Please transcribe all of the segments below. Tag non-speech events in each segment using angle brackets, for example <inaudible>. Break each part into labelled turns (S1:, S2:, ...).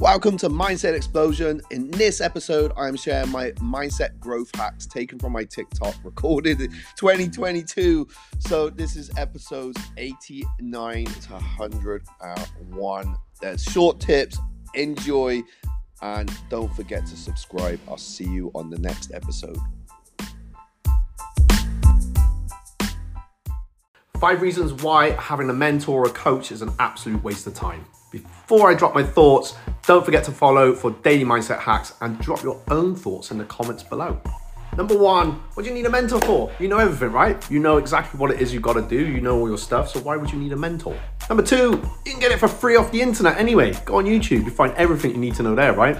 S1: Welcome to Mindset Explosion. In this episode, I'm sharing my mindset growth hacks taken from my TikTok, recorded in 2022. So, this is episodes 89 to 101. There's short tips, enjoy, and don't forget to subscribe. I'll see you on the next episode.
S2: Five reasons why having a mentor or a coach is an absolute waste of time. Before I drop my thoughts, don't forget to follow for daily mindset hacks and drop your own thoughts in the comments below. Number one, what do you need a mentor for? You know everything, right? You know exactly what it is you've gotta do, you know all your stuff, so why would you need a mentor? Number two, you can get it for free off the internet anyway. Go on YouTube, you find everything you need to know there, right?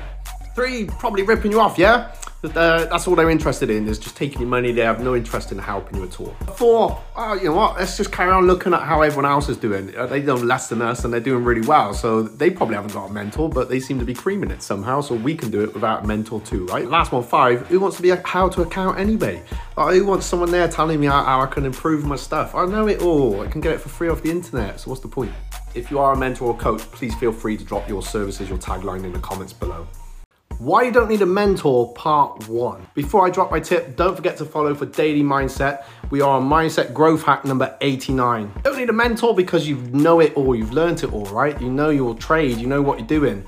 S2: Three, probably ripping you off, yeah? Uh, that's all they're interested in is just taking your money. They have no interest in helping you at all. Four, oh, you know what? Let's just carry on looking at how everyone else is doing. Uh, they know less than us and they're doing really well. So they probably haven't got a mentor, but they seem to be creaming it somehow. So we can do it without a mentor too, right? Last one, five, who wants to be a how to account anyway? Oh, who wants someone there telling me how, how I can improve my stuff? I know it all. I can get it for free off the internet. So what's the point? If you are a mentor or coach, please feel free to drop your services, your tagline in the comments below. Why you don't need a mentor, part one. Before I drop my tip, don't forget to follow for daily mindset. We are on mindset growth hack number 89. You don't need a mentor because you know it all, you've learned it all, right? You know your trade, you know what you're doing.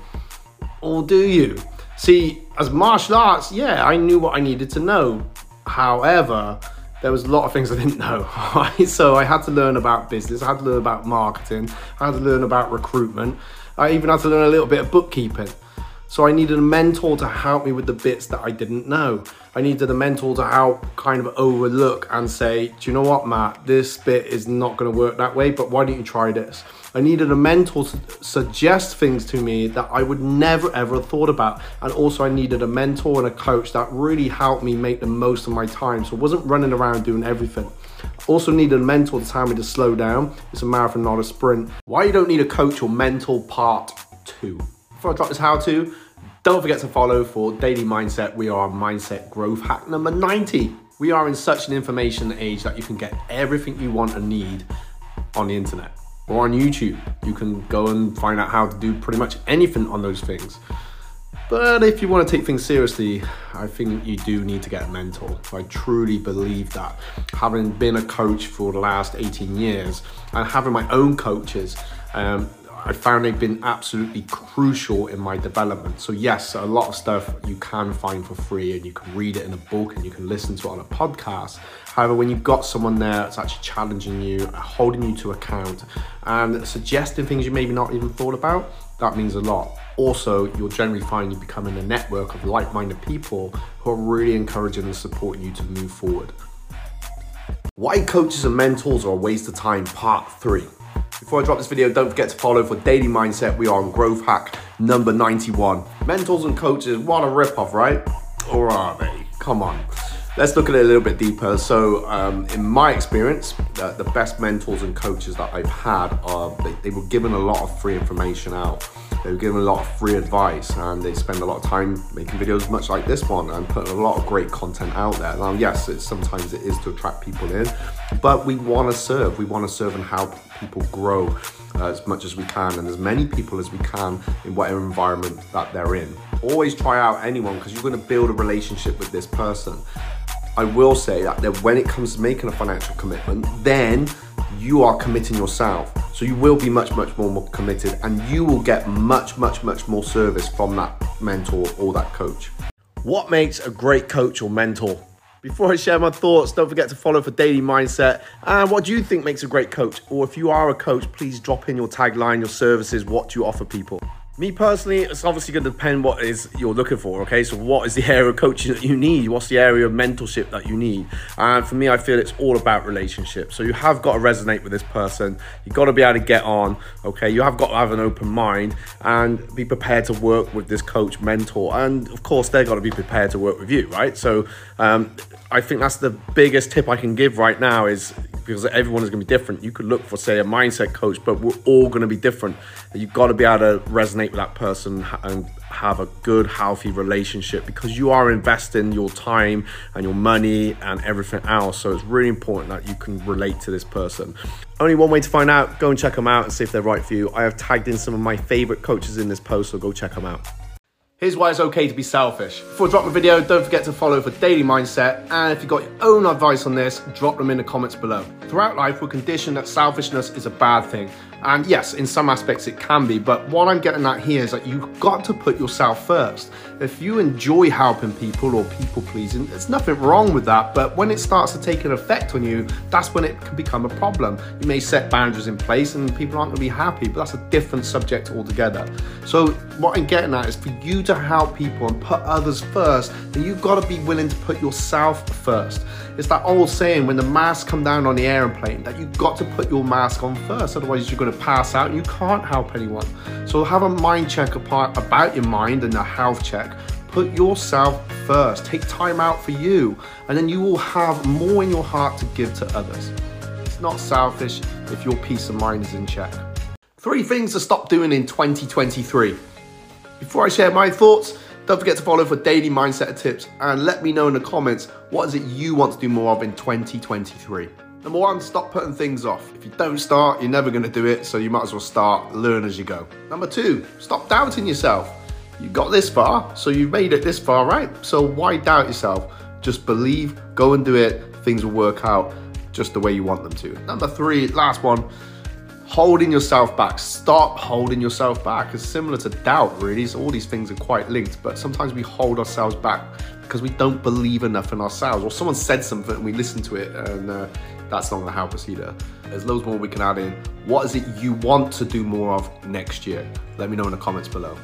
S2: Or do you? See, as martial arts, yeah, I knew what I needed to know. However, there was a lot of things I didn't know, <laughs> right? So I had to learn about business, I had to learn about marketing, I had to learn about recruitment, I even had to learn a little bit of bookkeeping. So I needed a mentor to help me with the bits that I didn't know. I needed a mentor to help kind of overlook and say, do you know what, Matt, this bit is not going to work that way, but why don't you try this? I needed a mentor to suggest things to me that I would never ever thought about. And also I needed a mentor and a coach that really helped me make the most of my time. So I wasn't running around doing everything. Also needed a mentor to tell me to slow down. It's a marathon, not a sprint. Why you don't need a coach or mentor part two. Before I drop this how to, don't forget to follow for Daily Mindset. We are Mindset Growth Hack number 90. We are in such an information age that you can get everything you want and need on the internet or on YouTube. You can go and find out how to do pretty much anything on those things. But if you want to take things seriously, I think you do need to get a mentor. I truly believe that. Having been a coach for the last 18 years and having my own coaches, um, I found they've been absolutely crucial in my development. So yes, a lot of stuff you can find for free and you can read it in a book and you can listen to it on a podcast. However, when you've got someone there that's actually challenging you, holding you to account and suggesting things you maybe not even thought about, that means a lot. Also, you'll generally find you becoming a network of like-minded people who are really encouraging and supporting you to move forward. Why coaches and mentors are a waste of time, part three. Before I drop this video, don't forget to follow for Daily Mindset. We are on Growth Hack number 91. Mentors and coaches, what a ripoff, right? Or are they? Come on. Let's look at it a little bit deeper. So, um, in my experience, uh, the best mentors and coaches that I've had are they, they were given a lot of free information out they were given a lot of free advice and they spend a lot of time making videos much like this one and putting a lot of great content out there. Now, yes, it's, sometimes it is to attract people in, but we want to serve. We want to serve and help people grow uh, as much as we can and as many people as we can in whatever environment that they're in. Always try out anyone because you're going to build a relationship with this person. I will say that, that when it comes to making a financial commitment, then you are committing yourself. So you will be much, much more, committed and you will get much, much, much more service from that mentor or that coach. What makes a great coach or mentor? Before I share my thoughts, don't forget to follow for Daily Mindset. And what do you think makes a great coach? Or if you are a coach, please drop in your tagline, your services, what do you offer people. Me personally, it's obviously going to depend what is you're looking for. Okay, so what is the area of coaching that you need? What's the area of mentorship that you need? And for me, I feel it's all about relationships. So you have got to resonate with this person. You've got to be able to get on. Okay, you have got to have an open mind and be prepared to work with this coach, mentor, and of course they're got to be prepared to work with you, right? So um, I think that's the biggest tip I can give right now is because everyone is going to be different. You could look for, say, a mindset coach, but we're all going to be different. You've got to be able to resonate with that person and have a good, healthy relationship because you are investing your time and your money and everything else. So it's really important that you can relate to this person. Only one way to find out go and check them out and see if they're right for you. I have tagged in some of my favorite coaches in this post, so go check them out. Here's why it's okay to be selfish. Before I drop the video, don't forget to follow for daily mindset. And if you've got your own advice on this, drop them in the comments below. Throughout life, we're conditioned that selfishness is a bad thing. And yes, in some aspects it can be, but what I'm getting at here is that you've got to put yourself first. If you enjoy helping people or people pleasing, there's nothing wrong with that, but when it starts to take an effect on you, that's when it can become a problem. You may set boundaries in place and people aren't gonna be happy, but that's a different subject altogether. So what I'm getting at is for you to help people and put others first, then you've got to be willing to put yourself first. It's that old saying when the masks come down on the airplane that you've got to put your mask on first, otherwise you're going to pass out and you can't help anyone. So have a mind check apart about your mind and a health check. Put yourself first. Take time out for you, and then you will have more in your heart to give to others. It's not selfish if your peace of mind is in check. Three things to stop doing in 2023. Before I share my thoughts, don't forget to follow for daily mindset tips and let me know in the comments what is it you want to do more of in 2023. Number one, stop putting things off. If you don't start, you're never to do it, so you might as well start, learn as you go. Number two, stop doubting yourself. You got this far, so you've made it this far, right? So why doubt yourself? Just believe, go and do it, things will work out just the way you want them to. Number three, last one, holding yourself back. Stop holding yourself back. It's similar to doubt, really. So all these things are quite linked, but sometimes we hold ourselves back because we don't believe enough in ourselves, or someone said something and we listen to it, and uh, that's not to help. There's loads more we can add in. What is it you want to do more of next year? Let me know in the comments below.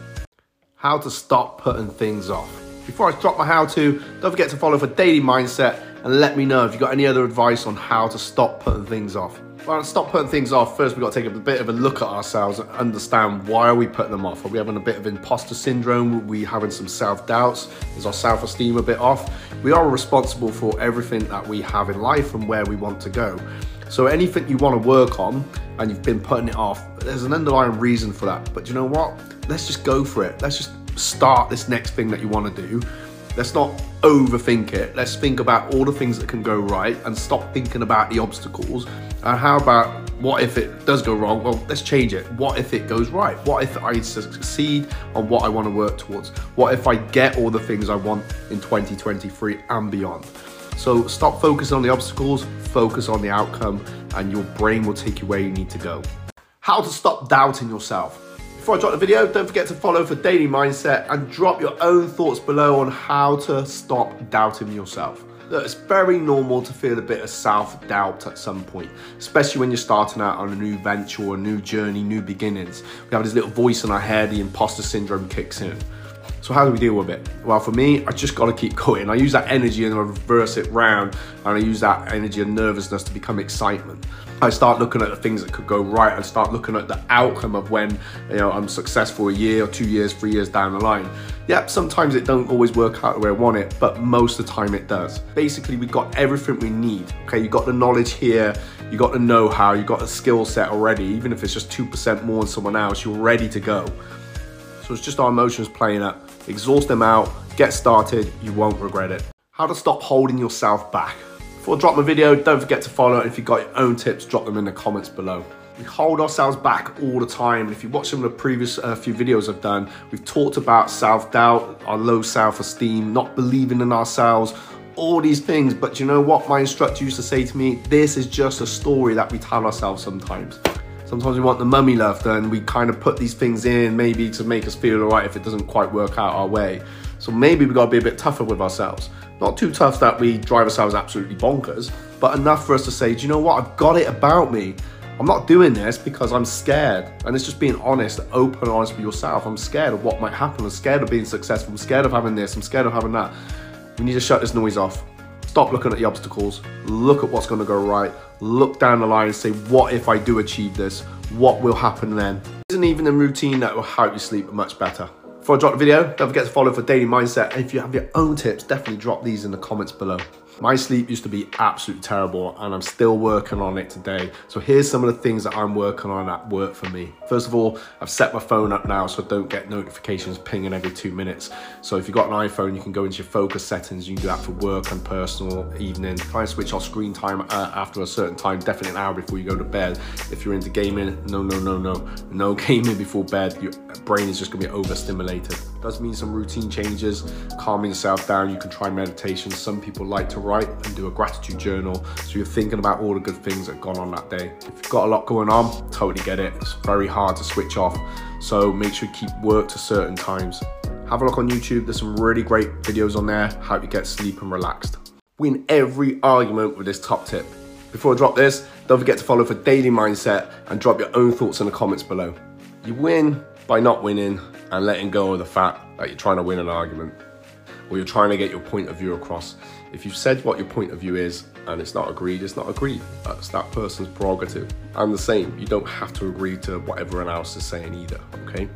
S2: How to stop putting things off. Before I drop my how to, don't forget to follow for daily mindset and let me know if you've got any other advice on how to stop putting things off. Well, stop putting things off. First, we've got to take a bit of a look at ourselves and understand why are we putting them off. Are we having a bit of imposter syndrome? Are we having some self-doubts? Is our self-esteem a bit off? We are responsible for everything that we have in life and where we want to go. So anything you want to work on and you've been putting it off, there's an underlying reason for that. But you know what? Let's just go for it. Let's just start this next thing that you want to do. Let's not overthink it. Let's think about all the things that can go right and stop thinking about the obstacles and how about what if it does go wrong? Well, let's change it. What if it goes right? What if I succeed on what I want to work towards? What if I get all the things I want in 2023 and beyond? So stop focusing on the obstacles, focus on the outcome, and your brain will take you where you need to go. How to stop doubting yourself. Before I drop the video, don't forget to follow for daily mindset and drop your own thoughts below on how to stop doubting yourself. Look, it's very normal to feel a bit of self-doubt at some point, especially when you're starting out on a new venture a new journey, new beginnings. We have this little voice in our head, the imposter syndrome kicks in. So how do we deal with it? Well, for me, I just got to keep going. I use that energy and I reverse it round, and I use that energy and nervousness to become excitement. I start looking at the things that could go right and start looking at the outcome of when you know I'm successful a year or two years, three years down the line. Yep, sometimes it don't always work out the way I want it, but most of the time it does. Basically, we've got everything we need. Okay, you got the knowledge here, you got the know-how, you've got the skill set already. Even if it's just 2% more than someone else, you're ready to go. So it's just our emotions playing up. Exhaust them out, get started, you won't regret it. How to stop holding yourself back. Before I drop my video, don't forget to follow. And if you've got your own tips, drop them in the comments below. We hold ourselves back all the time. And if you watch some of the previous uh, few videos I've done, we've talked about self-doubt, our low self-esteem, not believing in ourselves, all these things. But you know what my instructor used to say to me? This is just a story that we tell ourselves sometimes. Sometimes we want the mummy love and we kind of put these things in maybe to make us feel all right if it doesn't quite work out our way. So maybe we gotta be a bit tougher with ourselves. Not too tough that we drive ourselves absolutely bonkers, but enough for us to say, do you know what? I've got it about me. I'm not doing this because I'm scared. And it's just being honest, open honest with yourself. I'm scared of what might happen. I'm scared of being successful. I'm scared of having this. I'm scared of having that. We need to shut this noise off. Stop looking at the obstacles. Look at what's going to go right. Look down the line and say, what if I do achieve this? What will happen then? Isn't even a routine that will help you sleep much better. Before I drop the video, don't forget to follow for daily mindset. And if you have your own tips, definitely drop these in the comments below. My sleep used to be absolutely terrible and I'm still working on it today. So here's some of the things that I'm working on that work for me. First of all, I've set my phone up now so I don't get notifications pinging every two minutes. So if you've got an iPhone, you can go into your focus settings. You can do that for work and personal, evening. Try and switch off screen time uh, after a certain time, definitely an hour before you go to bed. If you're into gaming, no, no, no, no. No <laughs> gaming before bed. Your brain is just gonna be overstimulated. Does mean some routine changes, calming yourself down. You can try meditation. Some people like to write and do a gratitude journal. So you're thinking about all the good things that gone on that day. If you've got a lot going on, totally get it. It's very hard to switch off. So make sure you keep work to certain times. Have a look on YouTube. There's some really great videos on there. How to get sleep and relaxed. Win every argument with this top tip. Before I drop this, don't forget to follow for daily mindset and drop your own thoughts in the comments below. You win by not winning and letting go of the fact that you're trying to win an argument or you're trying to get your point of view across. If you've said what your point of view is and it's not agreed, it's not agreed. That's that person's prerogative. And the same, you don't have to agree to what everyone else is saying either, okay?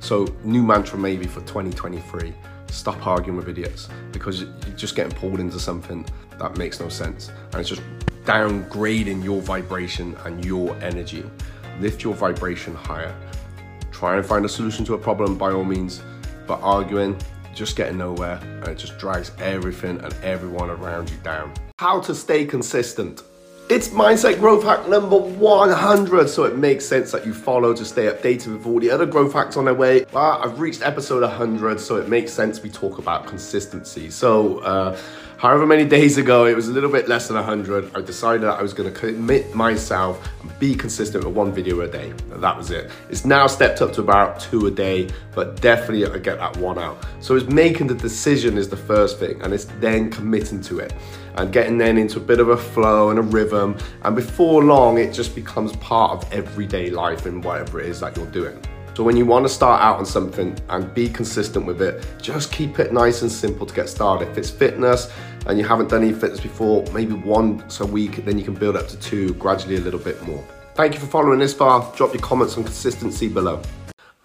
S2: So, new mantra maybe for 2023 stop arguing with idiots because you're just getting pulled into something that makes no sense and it's just downgrading your vibration and your energy. Lift your vibration higher. Try and find a solution to a problem by all means, but arguing, just getting nowhere, and it just drags everything and everyone around you down. How to stay consistent. It's mindset growth hack number 100, so it makes sense that you follow to stay updated with all the other growth hacks on their way. Well, I've reached episode 100, so it makes sense we talk about consistency. So, uh, however many days ago, it was a little bit less than 100, I decided I was going to commit myself and be consistent with one video a day. And that was it. It's now stepped up to about two a day, but definitely I get that one out. So it's making the decision is the first thing, and it's then committing to it and getting then into a bit of a flow and a rhythm. And before long, it just becomes part of everyday life and whatever it is that you're doing. So when you want to start out on something and be consistent with it, just keep it nice and simple to get started. If it's fitness and you haven't done any fitness before, maybe once a week, then you can build up to two, gradually a little bit more. Thank you for following this far. Drop your comments on consistency below.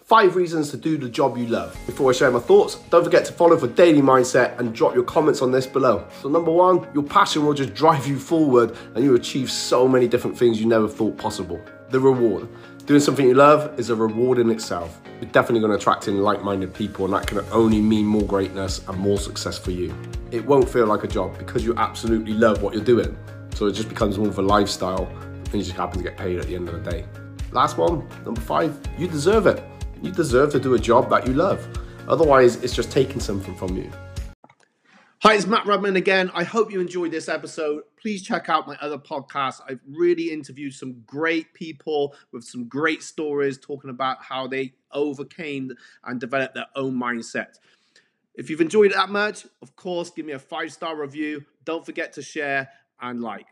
S2: Five reasons to do the job you love. Before I share my thoughts, don't forget to follow for daily mindset and drop your comments on this below. So number one, your passion will just drive you forward and you achieve so many different things you never thought possible. The reward. Doing something you love is a reward in itself. You're definitely going to attract in like-minded people and that can only mean more greatness and more success for you. It won't feel like a job because you absolutely love what you're doing. So it just becomes more of a lifestyle and you just happen to get paid at the end of the day. Last one, number five, you deserve it. You deserve to do a job that you love. Otherwise, it's just taking something from you.
S1: Hi, it's Matt Rudman again. I hope you enjoyed this episode. Please check out my other podcasts. I've really interviewed some great people with some great stories talking about how they overcame and developed their own mindset. If you've enjoyed that much, of course, give me a five star review. Don't forget to share and like.